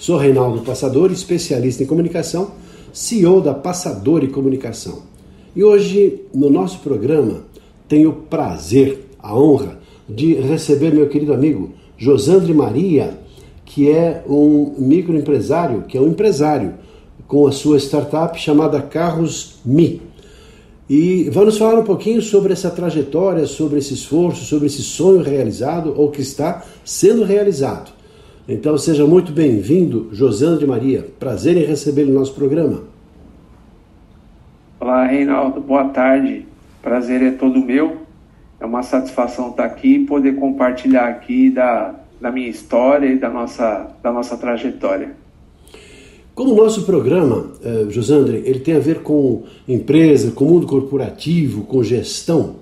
Sou Reinaldo Passador, especialista em comunicação, CEO da Passador e Comunicação. E hoje, no nosso programa, tenho o prazer, a honra de receber meu querido amigo Josandre Maria, que é um microempresário, que é um empresário com a sua startup chamada Carros Mi. E vamos falar um pouquinho sobre essa trajetória, sobre esse esforço, sobre esse sonho realizado ou que está sendo realizado. Então seja muito bem-vindo, Josandre Maria. Prazer em recebê-lo no nosso programa. Olá, Reinaldo. Boa tarde. Prazer é todo meu. É uma satisfação estar aqui e poder compartilhar aqui da, da minha história e da nossa, da nossa trajetória. Como o nosso programa, eh, Josandre, ele tem a ver com empresa, com mundo corporativo, com gestão,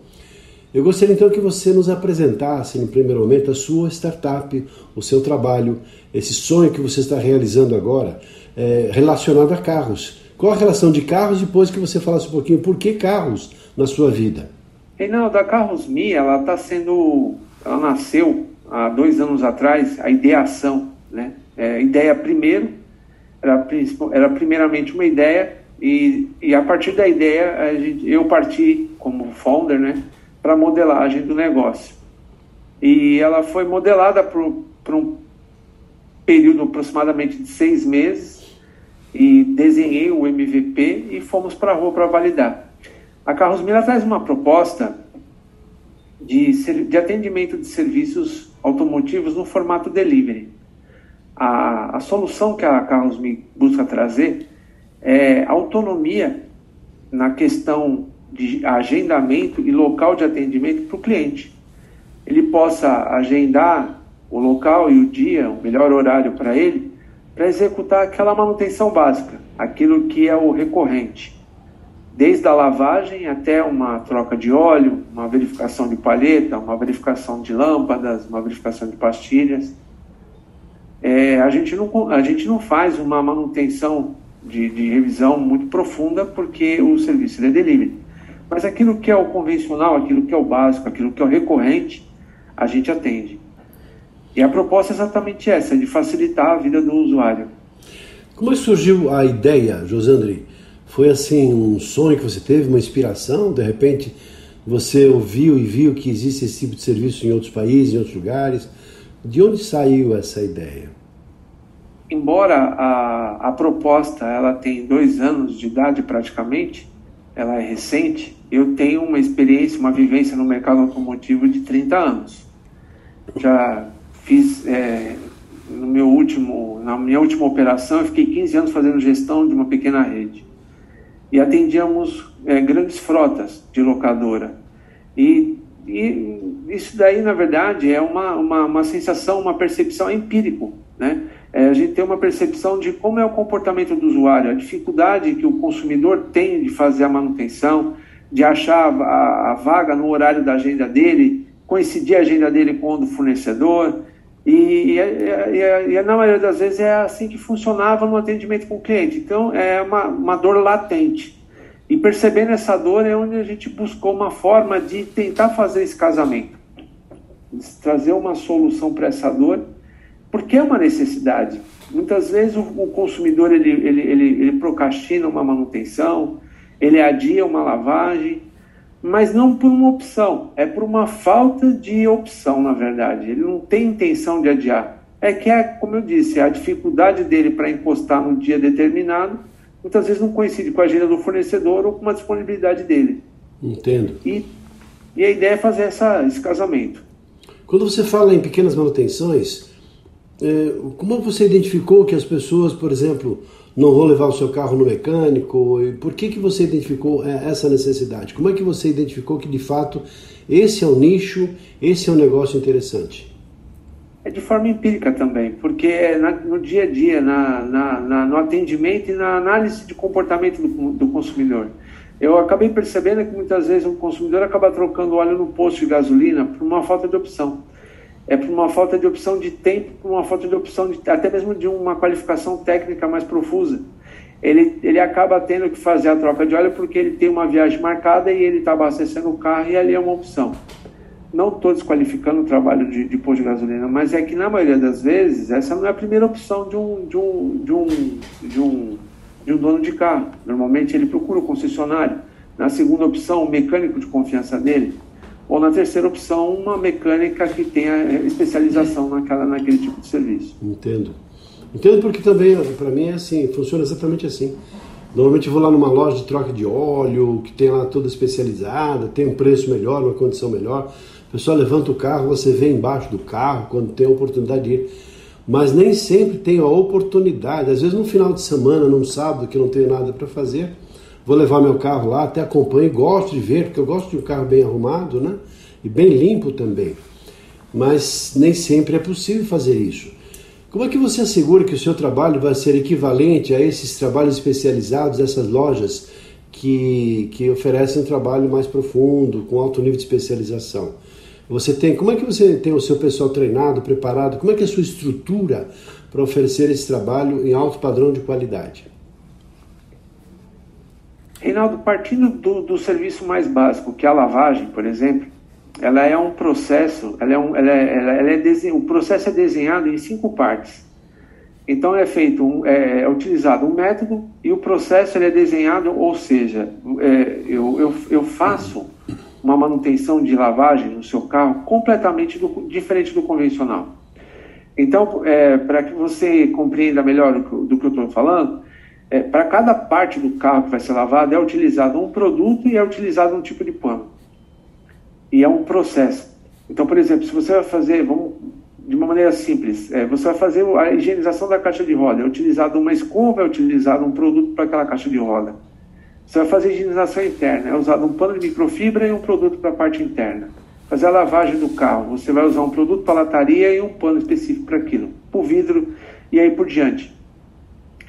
eu gostaria então que você nos apresentasse, no primeiro momento, a sua startup, o seu trabalho, esse sonho que você está realizando agora, eh, relacionado a carros. Qual a relação de carros, depois que você falasse um pouquinho por que carros na sua vida? Reinaldo, a Carros Mi, ela está sendo, ela nasceu há dois anos atrás, a ideação, né? É, ideia primeiro, era, era primeiramente uma ideia e, e a partir da ideia gente, eu parti como founder, né? Para modelagem do negócio. E ela foi modelada por, um período aproximadamente de seis meses e desenhei o MVP e fomos para a rua para validar. A Carros Mila traz uma proposta de, de atendimento de serviços automotivos no formato delivery. A, a solução que a Carros Me busca trazer é autonomia na questão de agendamento e local de atendimento para o cliente. Ele possa agendar o local e o dia, o melhor horário para ele, para executar aquela manutenção básica, aquilo que é o recorrente desde a lavagem até uma troca de óleo, uma verificação de palheta, uma verificação de lâmpadas, uma verificação de pastilhas. É, a, gente não, a gente não faz uma manutenção de, de revisão muito profunda porque o serviço é delivery. Mas aquilo que é o convencional, aquilo que é o básico, aquilo que é o recorrente, a gente atende. E a proposta é exatamente essa, de facilitar a vida do usuário. Como surgiu a ideia, Josandri, foi assim um sonho que você teve, uma inspiração? De repente você ouviu e viu que existe esse tipo de serviço em outros países, em outros lugares? De onde saiu essa ideia? Embora a, a proposta ela tem dois anos de idade praticamente, ela é recente, eu tenho uma experiência, uma vivência no mercado automotivo de 30 anos. Já fiz é, no meu último, na minha última operação, eu fiquei 15 anos fazendo gestão de uma pequena rede e atendíamos é, grandes frotas de locadora. E, e, isso daí, na verdade, é uma, uma, uma sensação, uma percepção empírico, né? É, a gente tem uma percepção de como é o comportamento do usuário, a dificuldade que o consumidor tem de fazer a manutenção, de achar a, a vaga no horário da agenda dele, coincidir a agenda dele com o do fornecedor, e, e, e, e, na maioria das vezes é assim que funcionava no atendimento com o cliente. Então é uma, uma dor latente. E percebendo essa dor é onde a gente buscou uma forma de tentar fazer esse casamento, trazer uma solução para essa dor, porque é uma necessidade. Muitas vezes o, o consumidor ele, ele, ele, ele procrastina uma manutenção, ele adia uma lavagem, mas não por uma opção, é por uma falta de opção, na verdade. Ele não tem intenção de adiar. É que é, como eu disse, a dificuldade dele para encostar no dia determinado, muitas vezes não coincide com a agenda do fornecedor ou com a disponibilidade dele. Entendo. E, e a ideia é fazer essa, esse casamento. Quando você fala em pequenas manutenções, é, como você identificou que as pessoas, por exemplo, não vão levar o seu carro no mecânico? E por que, que você identificou é, essa necessidade? Como é que você identificou que de fato esse é o nicho, esse é um negócio interessante? É de forma empírica também, porque na, no dia a dia, na, na, na, no atendimento e na análise de comportamento do, do consumidor. Eu acabei percebendo que muitas vezes o consumidor acaba trocando óleo no posto de gasolina por uma falta de opção. É por uma falta de opção de tempo, por uma falta de opção de, até mesmo de uma qualificação técnica mais profusa. Ele, ele acaba tendo que fazer a troca de óleo porque ele tem uma viagem marcada e ele está abastecendo o carro e ali é uma opção. Não estou desqualificando o trabalho de, de posto de gasolina, mas é que na maioria das vezes essa não é a primeira opção de um, de um, de um, de um de um dono de carro. Normalmente ele procura o concessionário. Na segunda opção, o mecânico de confiança dele. Ou na terceira opção, uma mecânica que tenha especialização naquela, naquele tipo de serviço. Entendo. Entendo porque também, para mim, é assim, funciona exatamente assim. Normalmente eu vou lá numa loja de troca de óleo, que tem lá toda especializada, tem um preço melhor, uma condição melhor. O pessoal levanta o carro, você vê embaixo do carro, quando tem a oportunidade de ir mas nem sempre tenho a oportunidade. Às vezes no final de semana, num sábado que não tenho nada para fazer, vou levar meu carro lá, até acompanho, gosto de ver, porque eu gosto de um carro bem arrumado, né? E bem limpo também. Mas nem sempre é possível fazer isso. Como é que você assegura que o seu trabalho vai ser equivalente a esses trabalhos especializados dessas lojas que, que oferecem um trabalho mais profundo, com alto nível de especialização? Você tem, como é que você tem o seu pessoal treinado, preparado? Como é que é a sua estrutura para oferecer esse trabalho em alto padrão de qualidade? Reinaldo, partindo do, do serviço mais básico, que é a lavagem, por exemplo, ela é um processo, ela é um, ela é, ela, ela é o processo é desenhado em cinco partes. Então é feito, um, é, é, utilizado um método e o processo ele é desenhado, ou seja, é, eu, eu, eu faço uma manutenção de lavagem no seu carro completamente do, diferente do convencional. Então, é, para que você compreenda melhor do, do que eu estou falando, é, para cada parte do carro que vai ser lavado é utilizado um produto e é utilizado um tipo de pano. E é um processo. Então, por exemplo, se você vai fazer, vamos de uma maneira simples, é, você vai fazer a higienização da caixa de roda, é utilizado uma escova, é utilizado um produto para aquela caixa de roda. Você vai fazer higienização interna, é usado um pano de microfibra e um produto para a parte interna. Fazer a lavagem do carro, você vai usar um produto para lataria e um pano específico para aquilo, para o vidro e aí por diante.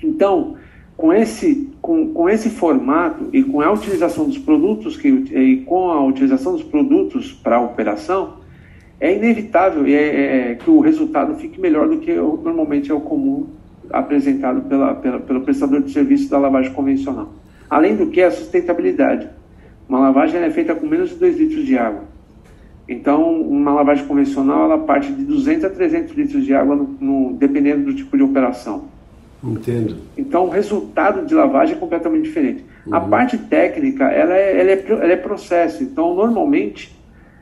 Então, com esse, com, com esse formato e com a utilização dos produtos que, e com a utilização dos produtos para a operação, é inevitável é, é, que o resultado fique melhor do que normalmente é o comum apresentado pela, pela, pelo prestador de serviço da lavagem convencional. Além do que, a sustentabilidade. Uma lavagem é feita com menos de 2 litros de água. Então, uma lavagem convencional, ela parte de 200 a 300 litros de água, no, no, dependendo do tipo de operação. Entendo. Então, o resultado de lavagem é completamente diferente. Uhum. A parte técnica, ela é, ela é, ela é processo. Então, normalmente,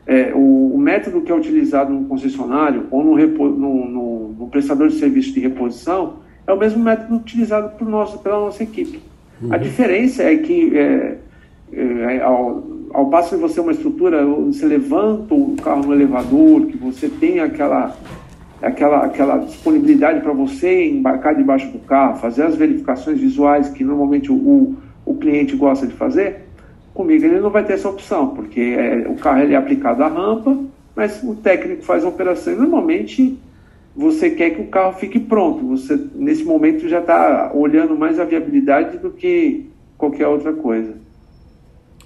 é, o, o, método que é utilizado no concessionário ou no, repo, no, no, no, prestador de serviço de reposição é o mesmo método utilizado por nosso, pela nossa equipe. Uhum. A diferença é que, é, é, ao, ao passo de você uma estrutura, você levanta o carro no elevador, que você tem aquela, aquela, aquela disponibilidade para você embarcar debaixo do carro, fazer as verificações visuais que normalmente o, o, o cliente gosta de fazer, comigo ele não vai ter essa opção, porque é, o carro ele é aplicado à rampa, mas o técnico faz a operação e normalmente você quer que o carro fique pronto. Você, nesse momento, já está olhando mais a viabilidade do que qualquer outra coisa.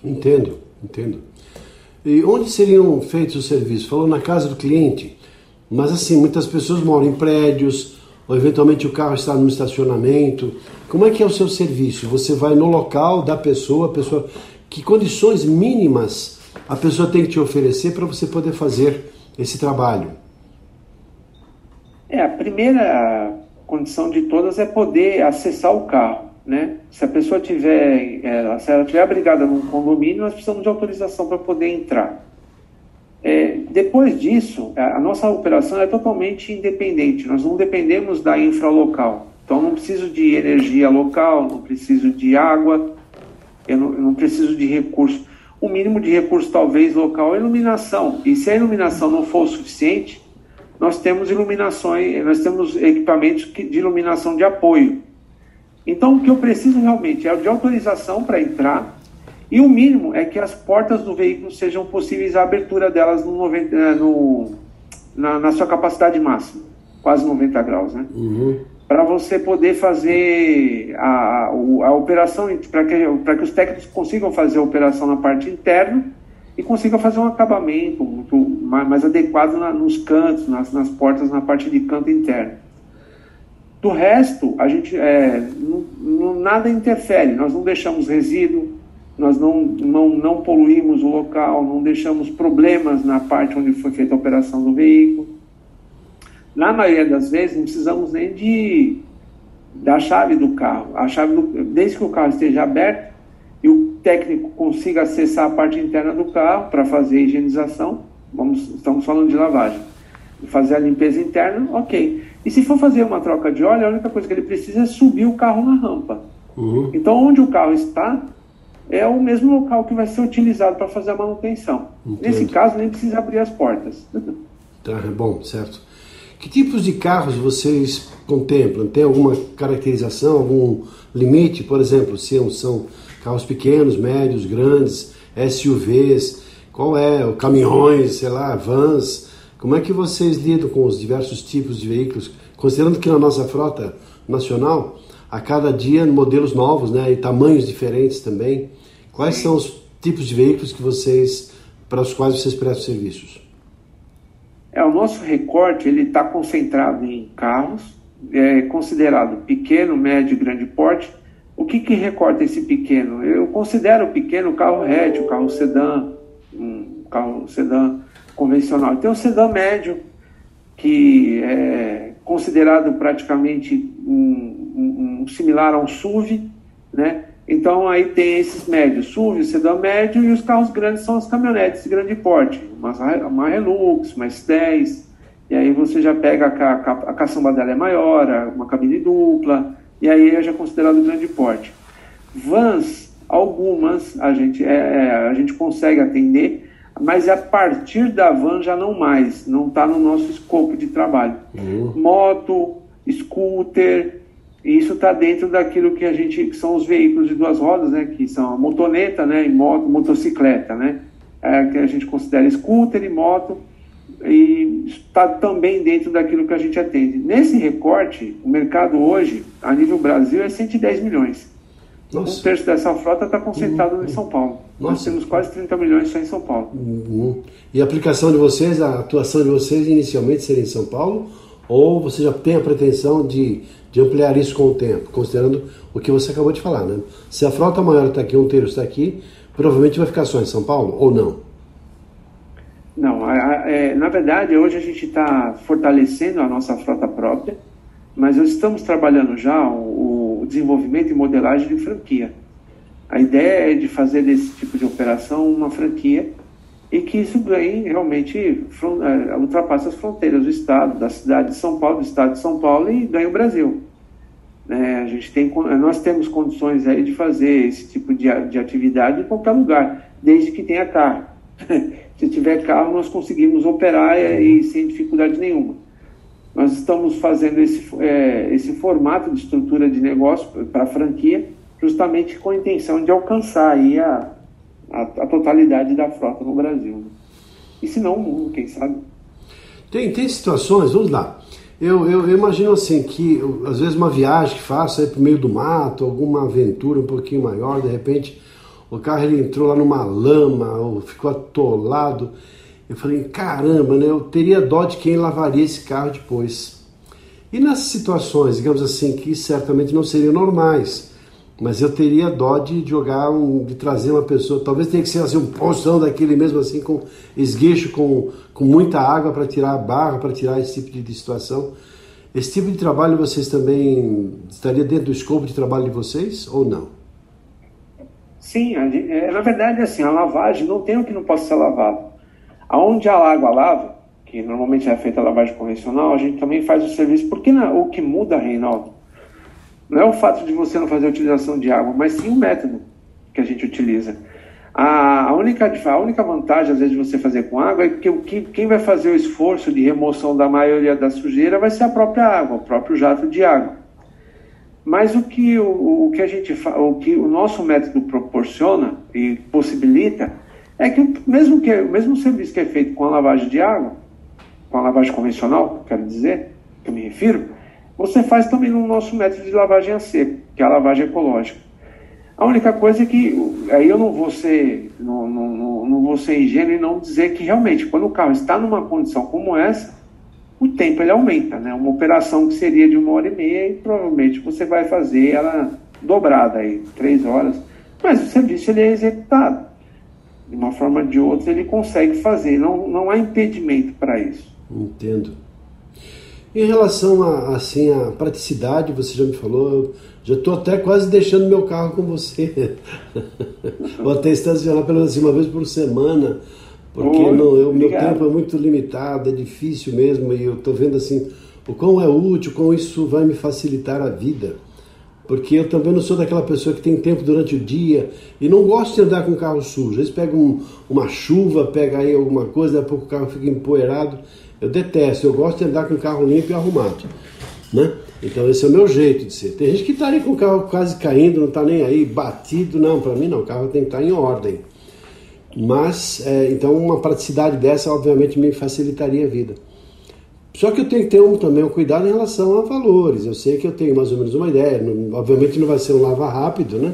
Entendo, entendo. E onde seriam feitos os serviços? Falou na casa do cliente, mas assim, muitas pessoas moram em prédios, ou eventualmente o carro está no estacionamento. Como é que é o seu serviço? Você vai no local da pessoa, pessoa, que condições mínimas a pessoa tem que te oferecer para você poder fazer esse trabalho? É, a primeira condição de todas é poder acessar o carro, né? Se a pessoa tiver, é, se ela tiver abrigada num condomínio, nós precisamos de autorização para poder entrar. É, depois disso, a nossa operação é totalmente independente, nós não dependemos da infra local. Então, não preciso de energia local, não preciso de água, eu não, eu não preciso de recurso. O mínimo de recurso, talvez, local é iluminação. E se a iluminação não for suficiente, nós temos iluminações, nós temos equipamentos de iluminação de apoio. Então, o que eu preciso realmente é de autorização para entrar e o mínimo é que as portas do veículo sejam possíveis a abertura delas no, 90, eh, no, na, na sua capacidade máxima, quase 90 graus, né? Uhum. Para você poder fazer a, a, operação, para que, que os técnicos consigam fazer a operação na parte interna e consigam fazer um acabamento muito mais, mais adequado na, nos cantos, nas, nas portas, na parte de canto interno. Do resto, a gente é, não, não, nada interfere, nós não deixamos resíduo, nós não, não, não poluímos o local, não deixamos problemas na parte onde foi feita a operação do veículo. Na maioria das vezes, não precisamos nem de da chave do carro. A chave do, desde que o carro esteja aberto e o técnico consiga acessar a parte interna do carro para fazer a higienização, vamos, estamos falando de lavagem, fazer a limpeza interna, ok. E se for fazer uma troca de óleo, a única coisa que ele precisa é subir o carro na rampa. Uhum. Então, onde o carro está, é o mesmo local que vai ser utilizado para fazer a manutenção. Entendo. Nesse caso, nem precisa abrir as portas. Tá, é bom, certo. Que tipos de carros vocês contemplam? Tem alguma caracterização, algum limite? Por exemplo, se são carros pequenos, médios, grandes, SUVs, qual é? Caminhões, sei lá, vans. Como é que vocês lidam com os diversos tipos de veículos? Considerando que na nossa frota nacional, a cada dia modelos novos, né, e tamanhos diferentes também. Quais são os tipos de veículos que vocês, para os quais vocês prestam serviços? É, o nosso recorte ele está concentrado em carros, é considerado pequeno, médio e grande porte. O que, que recorta esse pequeno? Eu considero pequeno carro hatch, o carro sedã, um carro sedã convencional. Tem o sedã médio, que é considerado praticamente um, um, um similar a um SUV, né? Então aí tem esses médios, SUV, sedã médio, e os carros grandes são as caminhonetes de grande porte, uma, uma Hilux, uma S10, e aí você já pega a, a, a caçamba dela é maior, uma cabine dupla, e aí é já considerado grande porte. Vans, algumas a gente, é, é a gente consegue atender, mas a partir da van já não mais, não está no nosso escopo de trabalho. Uhum. Moto, scooter, e isso está dentro daquilo que a gente que são os veículos de duas rodas, né, que são a motoneta, né, e moto, motocicleta, né, é, que a gente considera scooter e moto, e está também dentro daquilo que a gente atende. Nesse recorte, o mercado hoje, a nível Brasil, é 110 milhões. Nossa. Um terço dessa frota está concentrado em São Paulo. Nós Nossa. temos quase 30 milhões só em São Paulo. Uhum. E a aplicação de vocês, a atuação de vocês inicialmente seria em São Paulo? Ou você já tem a pretensão de, de ampliar isso com o tempo, considerando o que você acabou de falar, né? Se a frota maior está aqui, um terço está aqui, provavelmente vai ficar só em São Paulo, ou não? Não, é, na verdade, hoje a gente está fortalecendo a nossa frota própria, mas nós estamos trabalhando já o, o desenvolvimento e modelagem de franquia. A ideia é de fazer desse tipo de operação uma franquia e que isso ganhe realmente, é, ultrapasse as fronteiras do Estado, da cidade de São Paulo, do Estado de São Paulo e ganhe o Brasil. né? a gente tem, nós temos condições aí de fazer esse tipo de, de atividade em qualquer lugar, desde que tenha carro. Se tiver carro, nós conseguimos operar e, e sem dificuldade nenhuma. Nós estamos fazendo esse, é, esse formato de estrutura de negócio para franquia, justamente com a intenção de alcançar aí a, a, a totalidade da frota no Brasil. E se não, o mundo, quem sabe? Tem, tem situações, vamos lá. Eu, eu, eu imagino assim que eu, às vezes uma viagem que faço aí pro meio do mato, alguma aventura um pouquinho maior, de repente o carro ele entrou lá numa lama ou ficou atolado. Eu falei, caramba, né? Eu teria dó de quem lavaria esse carro depois. E nessas situações, digamos assim, que certamente não seriam normais, mas eu teria dó de jogar, um, de trazer uma pessoa, talvez tenha que ser assim, um poção daquele mesmo assim, com esguicho, com, com muita água para tirar a barra, para tirar esse tipo de, situação. Esse tipo de trabalho vocês também estaria dentro do escopo de trabalho de vocês ou não? Sim, é, na verdade, assim, a lavagem não tem o que não possa ser lavado. Aonde a água lava, que normalmente é feita a lavagem convencional, a gente também faz o serviço. Porque na- o que muda, Reinaldo, não é o fato de você não fazer a utilização de água, mas sim o método que a gente utiliza. A, única, a única vantagem, às vezes, de você fazer com água é que, quem vai fazer o esforço de remoção da maioria da sujeira vai ser a própria água, o próprio jato de água. Mas o que o, o que a gente o que o nosso método proporciona e possibilita é que mesmo que o mesmo serviço que é feito com a lavagem de água com a lavagem convencional, quero dizer, que eu me refiro, você faz também no nosso método de lavagem a seco, que é a lavagem ecológica. A única coisa é que aí eu não vou ser não, não, não vou ser ingênuo e não dizer que realmente quando o carro está numa condição como essa, o tempo ele aumenta, né? Uma operação que seria de uma hora e meia e provavelmente você vai fazer ela dobrada aí, três horas. Mas o serviço ele é executado. De uma forma ou de outra ele consegue fazer, não, não há impedimento para isso. Entendo. Em relação a assim a praticidade, você já me falou, já estou até quase deixando meu carro com você. Vou até estacionar pelo menos uma vez por semana, porque o meu tempo é muito limitado, é difícil mesmo, e eu estou vendo assim o quão é útil, como isso vai me facilitar a vida. Porque eu também não sou daquela pessoa que tem tempo durante o dia e não gosto de andar com o carro sujo. Às vezes pega um, uma chuva, pega aí alguma coisa, daqui a pouco o carro fica empoeirado. Eu detesto, eu gosto de andar com o carro limpo e arrumado. Né? Então esse é o meu jeito de ser. Tem gente que está aí com o carro quase caindo, não está nem aí, batido. Não, para mim não, o carro tem que estar tá em ordem. Mas, é, então uma praticidade dessa obviamente me facilitaria a vida. Só que eu tenho que ter um, também um cuidado em relação a valores. Eu sei que eu tenho mais ou menos uma ideia. Não, obviamente não vai ser um lava rápido, né?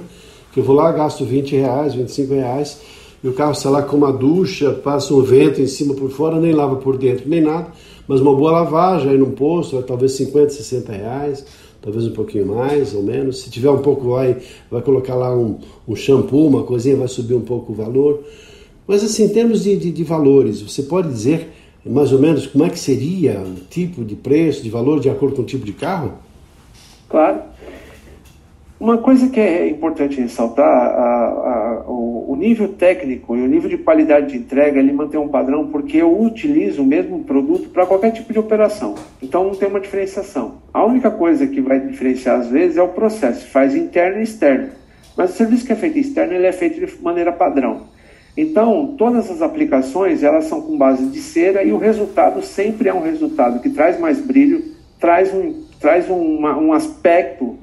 Que eu vou lá, gasto 20 reais, 25 reais o carro está lá com uma ducha, passa um vento em cima por fora, nem lava por dentro, nem nada, mas uma boa lavagem aí num posto, talvez 50, 60 reais, talvez um pouquinho mais ou menos. Se tiver um pouco, vai, vai colocar lá um, um shampoo, uma coisinha, vai subir um pouco o valor. Mas assim, em termos de, de, de valores, você pode dizer mais ou menos como é que seria o tipo de preço, de valor, de acordo com o tipo de carro? Claro. Uma coisa que é importante ressaltar, a, a, o, o, nível técnico e o nível de qualidade de entrega, ele mantém um padrão porque eu utilizo o mesmo produto para qualquer tipo de operação. Então não tem uma diferenciação. A única coisa que vai diferenciar às vezes é o processo, faz interno e externo. Mas o serviço que é feito externo, ele é feito de maneira padrão. Então, todas as aplicações, elas são com base de cera e o resultado sempre é um resultado que traz mais brilho, traz um, traz uma, um aspecto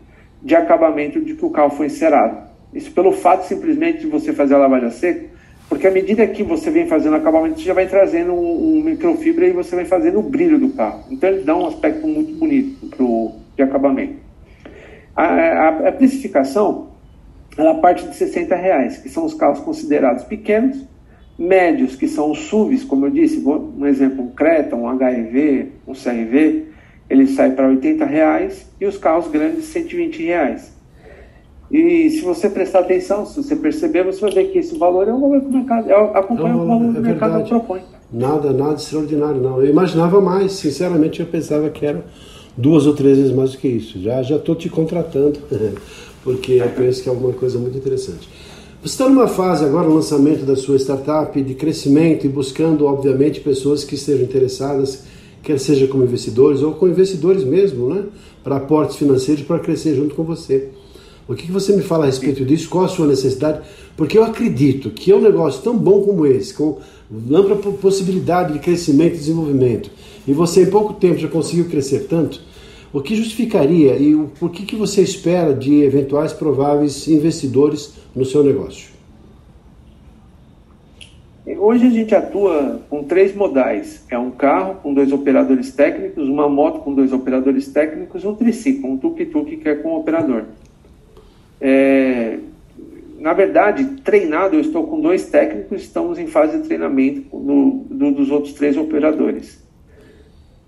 de acabamento de que o carro foi encerado. Isso pelo fato simplesmente de você fazer a lavagem a seco, porque à medida que você vem fazendo acabamento, você já vai trazendo um, um microfibra e você vai fazendo o brilho do carro. Então ele dá um aspecto muito bonito pro, de acabamento. A, a, a precificação, ela parte de 60 reais, que são os carros considerados pequenos, médios, que são os SUVs, como eu disse, um exemplo, um Creta, um HRV, um CRV, ele sai para 80 reais e os carros grandes 120 reais. E se você prestar atenção, se você perceber, você vai ver que esse valor é o valor que o mercado é, acompanha o valor que o é mercado propõe. Nada, nada extraordinário, não. Eu imaginava mais, sinceramente, eu pensava que era duas ou três vezes mais do que isso. Já já estou te contratando, porque eu penso que é alguma coisa muito interessante. Você está numa fase agora, no lançamento da sua startup, de crescimento e buscando, obviamente, pessoas que estejam interessadas quer seja como investidores ou com investidores mesmo, né? Para aportes financeiros para crescer junto com você. O que, você me fala a respeito disso? Qual a sua necessidade? Porque eu acredito que é um negócio tão bom como esse, com ampla possibilidade de crescimento e desenvolvimento, e você em pouco tempo já conseguiu crescer tanto, o que justificaria e o por que, que você espera de eventuais prováveis investidores no seu negócio? Hoje a gente atua com três modais: é um carro com dois operadores técnicos, uma moto com dois operadores técnicos, um triciclo, um tuk-tuk que é com operador. É, na verdade, treinado, eu estou com dois técnicos, estamos em fase de treinamento no, do, dos outros três operadores.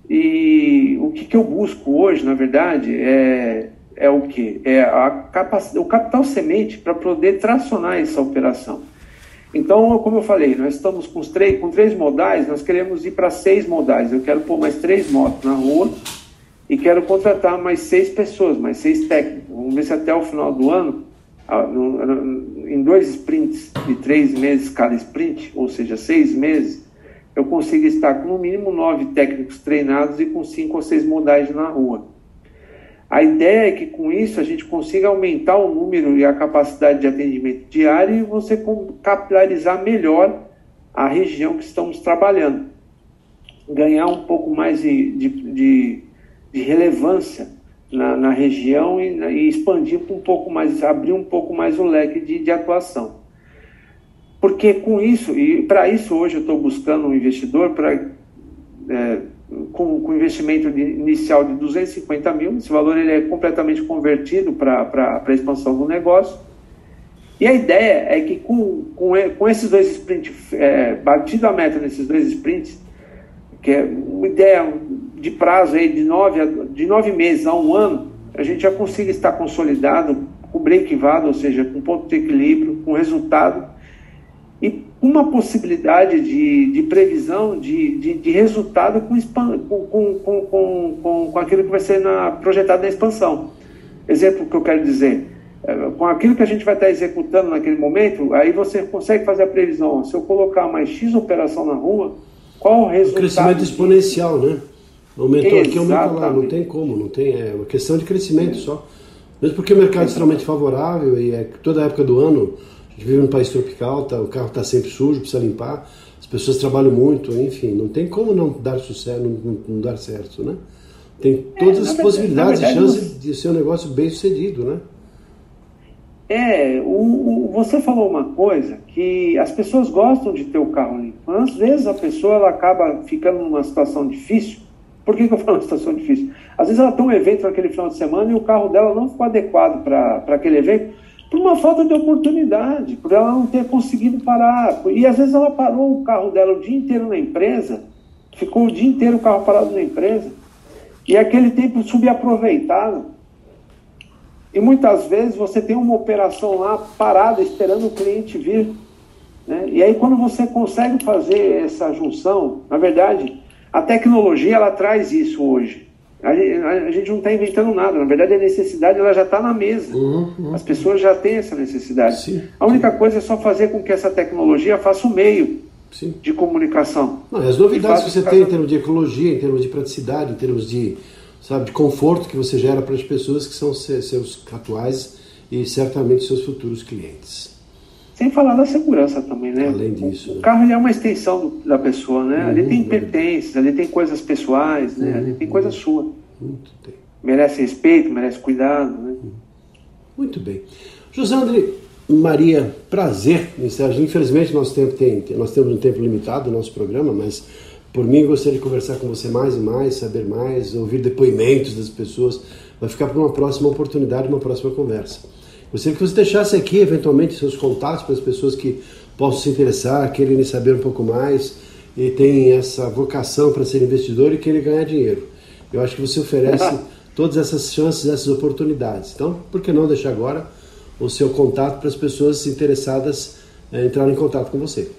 E o que, que eu busco hoje, na verdade, é, é o que? É a capac... o capital semente para poder tracionar essa operação. Então, como eu falei, nós estamos com, três, com três modais, nós queremos ir para seis modais. Eu quero pôr mais três motos na rua e quero contratar mais seis pessoas, mais seis técnicos. Vamos ver se até o final do ano, em dois sprints de três meses cada sprint, ou seja, seis meses, eu consigo estar com no mínimo nove técnicos treinados e com cinco ou seis modais na rua. A ideia é que com isso a gente consiga aumentar o número e a capacidade de atendimento diário e você capilarizar melhor a região que estamos trabalhando. Ganhar um pouco mais de, de, de, de relevância na, na região e, e, expandir um pouco mais, abrir um pouco mais o leque de, de atuação. Porque com isso, e para isso hoje eu estou buscando um investidor para é, com, com investimento de, inicial de 250 mil. Esse valor ele é completamente convertido para a expansão do negócio. E a ideia é que com, com, com esses dois sprints, é, batido a meta nesses dois sprints, que é uma ideia de prazo aí de nove, de nove meses a um ano, a gente já consiga estar consolidado, com break-even, ou seja, com ponto de equilíbrio, com resultado e uma possibilidade de, de previsão de, de, de resultado com, com, com, com, com, aquilo que vai ser na, projetado na expansão. Exemplo que eu quero dizer, é, com aquilo que a gente vai estar executando naquele momento, aí você consegue fazer a previsão. Se eu colocar mais X operação na rua, qual o resultado? O crescimento exponencial, né? Aumentou aqui, aumentou lá, não tem como, não tem, é uma questão de crescimento só. Mesmo porque o mercado é extremamente favorável e é toda a época do ano a gente vive num país tropical, tá, o carro está sempre sujo, precisa limpar, as pessoas trabalham muito, enfim, não tem como não dar sucesso, não, não, não dar certo, né? Tem todas é, as possibilidades e chances de ser um negócio bem sucedido, né? É, o, o, você falou uma coisa que as pessoas gostam de ter o carro limpo. Às vezes a pessoa ela acaba ficando numa situação difícil. Por que, que eu falo situação difícil? Às vezes ela tem um evento naquele final de semana e o carro dela não ficou adequado para aquele evento por uma falta de oportunidade, por ela não ter conseguido parar. E às vezes ela parou o carro dela o dia inteiro na empresa, ficou o dia inteiro o carro parado na empresa, e aquele tempo subaproveitado. E muitas vezes você tem uma operação lá parada, esperando o cliente vir. Né? E aí quando você consegue fazer essa junção, na verdade, a tecnologia ela traz isso hoje. A, a, gente não está inventando nada. Na verdade, a necessidade ela já está na mesa. Uhum, uhum. As pessoas já têm essa necessidade. Sim, a única sim. coisa é só fazer com que essa tecnologia faça o um meio sim. de comunicação. Não, as novidades que você tem em termos de ecologia, em termos de praticidade, em termos de, sabe, de conforto que você gera para as pessoas que são seus atuais e certamente seus futuros clientes. Sem falar da segurança também, né? Além disso. O, né? carro é uma extensão da pessoa, né? Uhum, ali tem pertences, ali tem coisas pessoais, né? Uhum, ali tem coisa sua. Muito bem. Merece respeito, merece cuidado, né? Uhum. Muito bem. Josandre Maria, prazer, Infelizmente nosso tempo tem, nós temos um tempo limitado no nosso programa, mas por mim gostaria de conversar com você mais e mais, saber mais, ouvir depoimentos das pessoas. Vai ficar para uma próxima oportunidade, uma próxima conversa. Gostaria que você deixasse aqui, eventualmente, seus contatos para as pessoas que possam se interessar, querem saber um pouco mais e têm essa vocação para ser investidor e querem ganhar dinheiro. Eu acho que você oferece todas essas chances, essas oportunidades. Então, por que não deixar agora o seu contato para as pessoas interessadas é, entrarem em contato com você?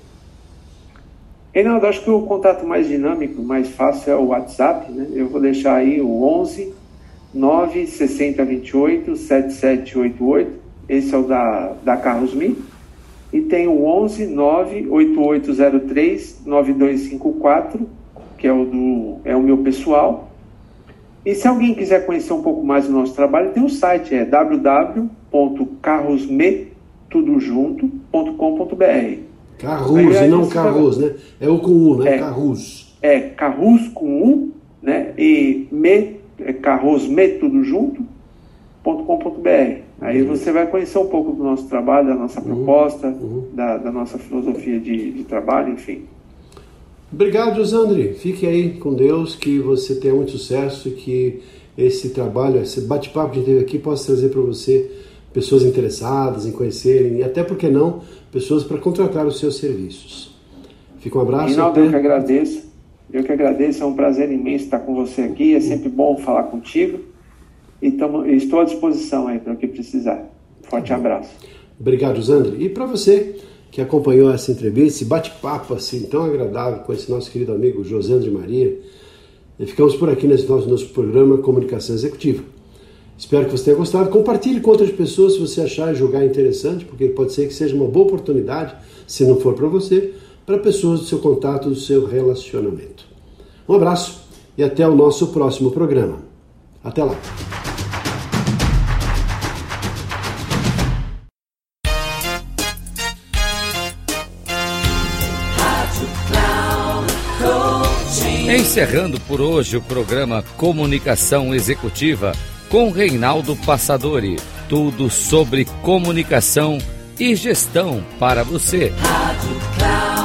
Reinaldo, acho que o contato mais dinâmico, mais fácil é o WhatsApp. Né? Eu vou deixar aí o 11 96028 7788, esse é o da, da Carlos Mi. E tem o 11 98803 9254, que é o, do, é o meu pessoal. E se alguém quiser conhecer um pouco mais do nosso trabalho, tem o um site, é www.carrosmetudojunto.com.br. Carrus e não Carros, né? É o com U, né? É, Carrus. É, Carrus com U, né? E me é carrosmetudojunto.com.br. Aí uhum. você vai conhecer um pouco do nosso trabalho, da nossa uhum. proposta, uhum. Da, da, nossa filosofia de, de, trabalho, enfim. Obrigado, Josandre. Fique aí com Deus, que você tenha muito sucesso e que esse trabalho, esse bate-papo que a gente teve aqui possa trazer para você pessoas interessadas em conhecerem e até, por que não, pessoas para contratar os seus serviços. Fica um abraço. Rinaldo, eu que agradeço. Eu que agradeço, é um prazer imenso estar com você aqui, é sempre bom falar contigo. E tamo, estou à disposição aí para o que precisar. Forte abraço. Obrigado, Zandri. E para você que acompanhou essa entrevista, esse bate-papo assim tão agradável com esse nosso querido amigo Josandre Maria, ficamos por aqui nesse nosso, nosso programa Comunicação Executiva. Espero que você tenha gostado. Compartilhe com outras pessoas se você achar e julgar interessante, porque pode ser que seja uma boa oportunidade, se não for para você, para pessoas do seu contato, do seu relacionamento. Um abraço e até o nosso próximo programa. Até lá! Encerrando por hoje o programa Comunicação Executiva com Reinaldo Passadori. Tudo sobre comunicação e gestão para você. Rádio Cloud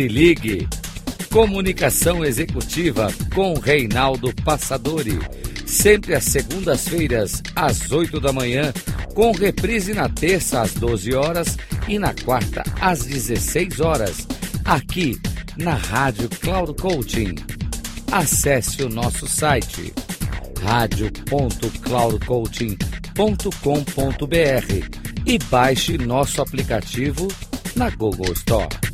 Se ligue. Comunicação Executiva com Reinaldo Passadori. Sempre às segundas-feiras, às 8 da manhã, com reprise na terça às 12 horas e na quarta às 16 horas, aqui na Rádio Cloud Coaching. Acesse o nosso site radio.cloudcoaching.com.br e baixe nosso aplicativo na Google Store.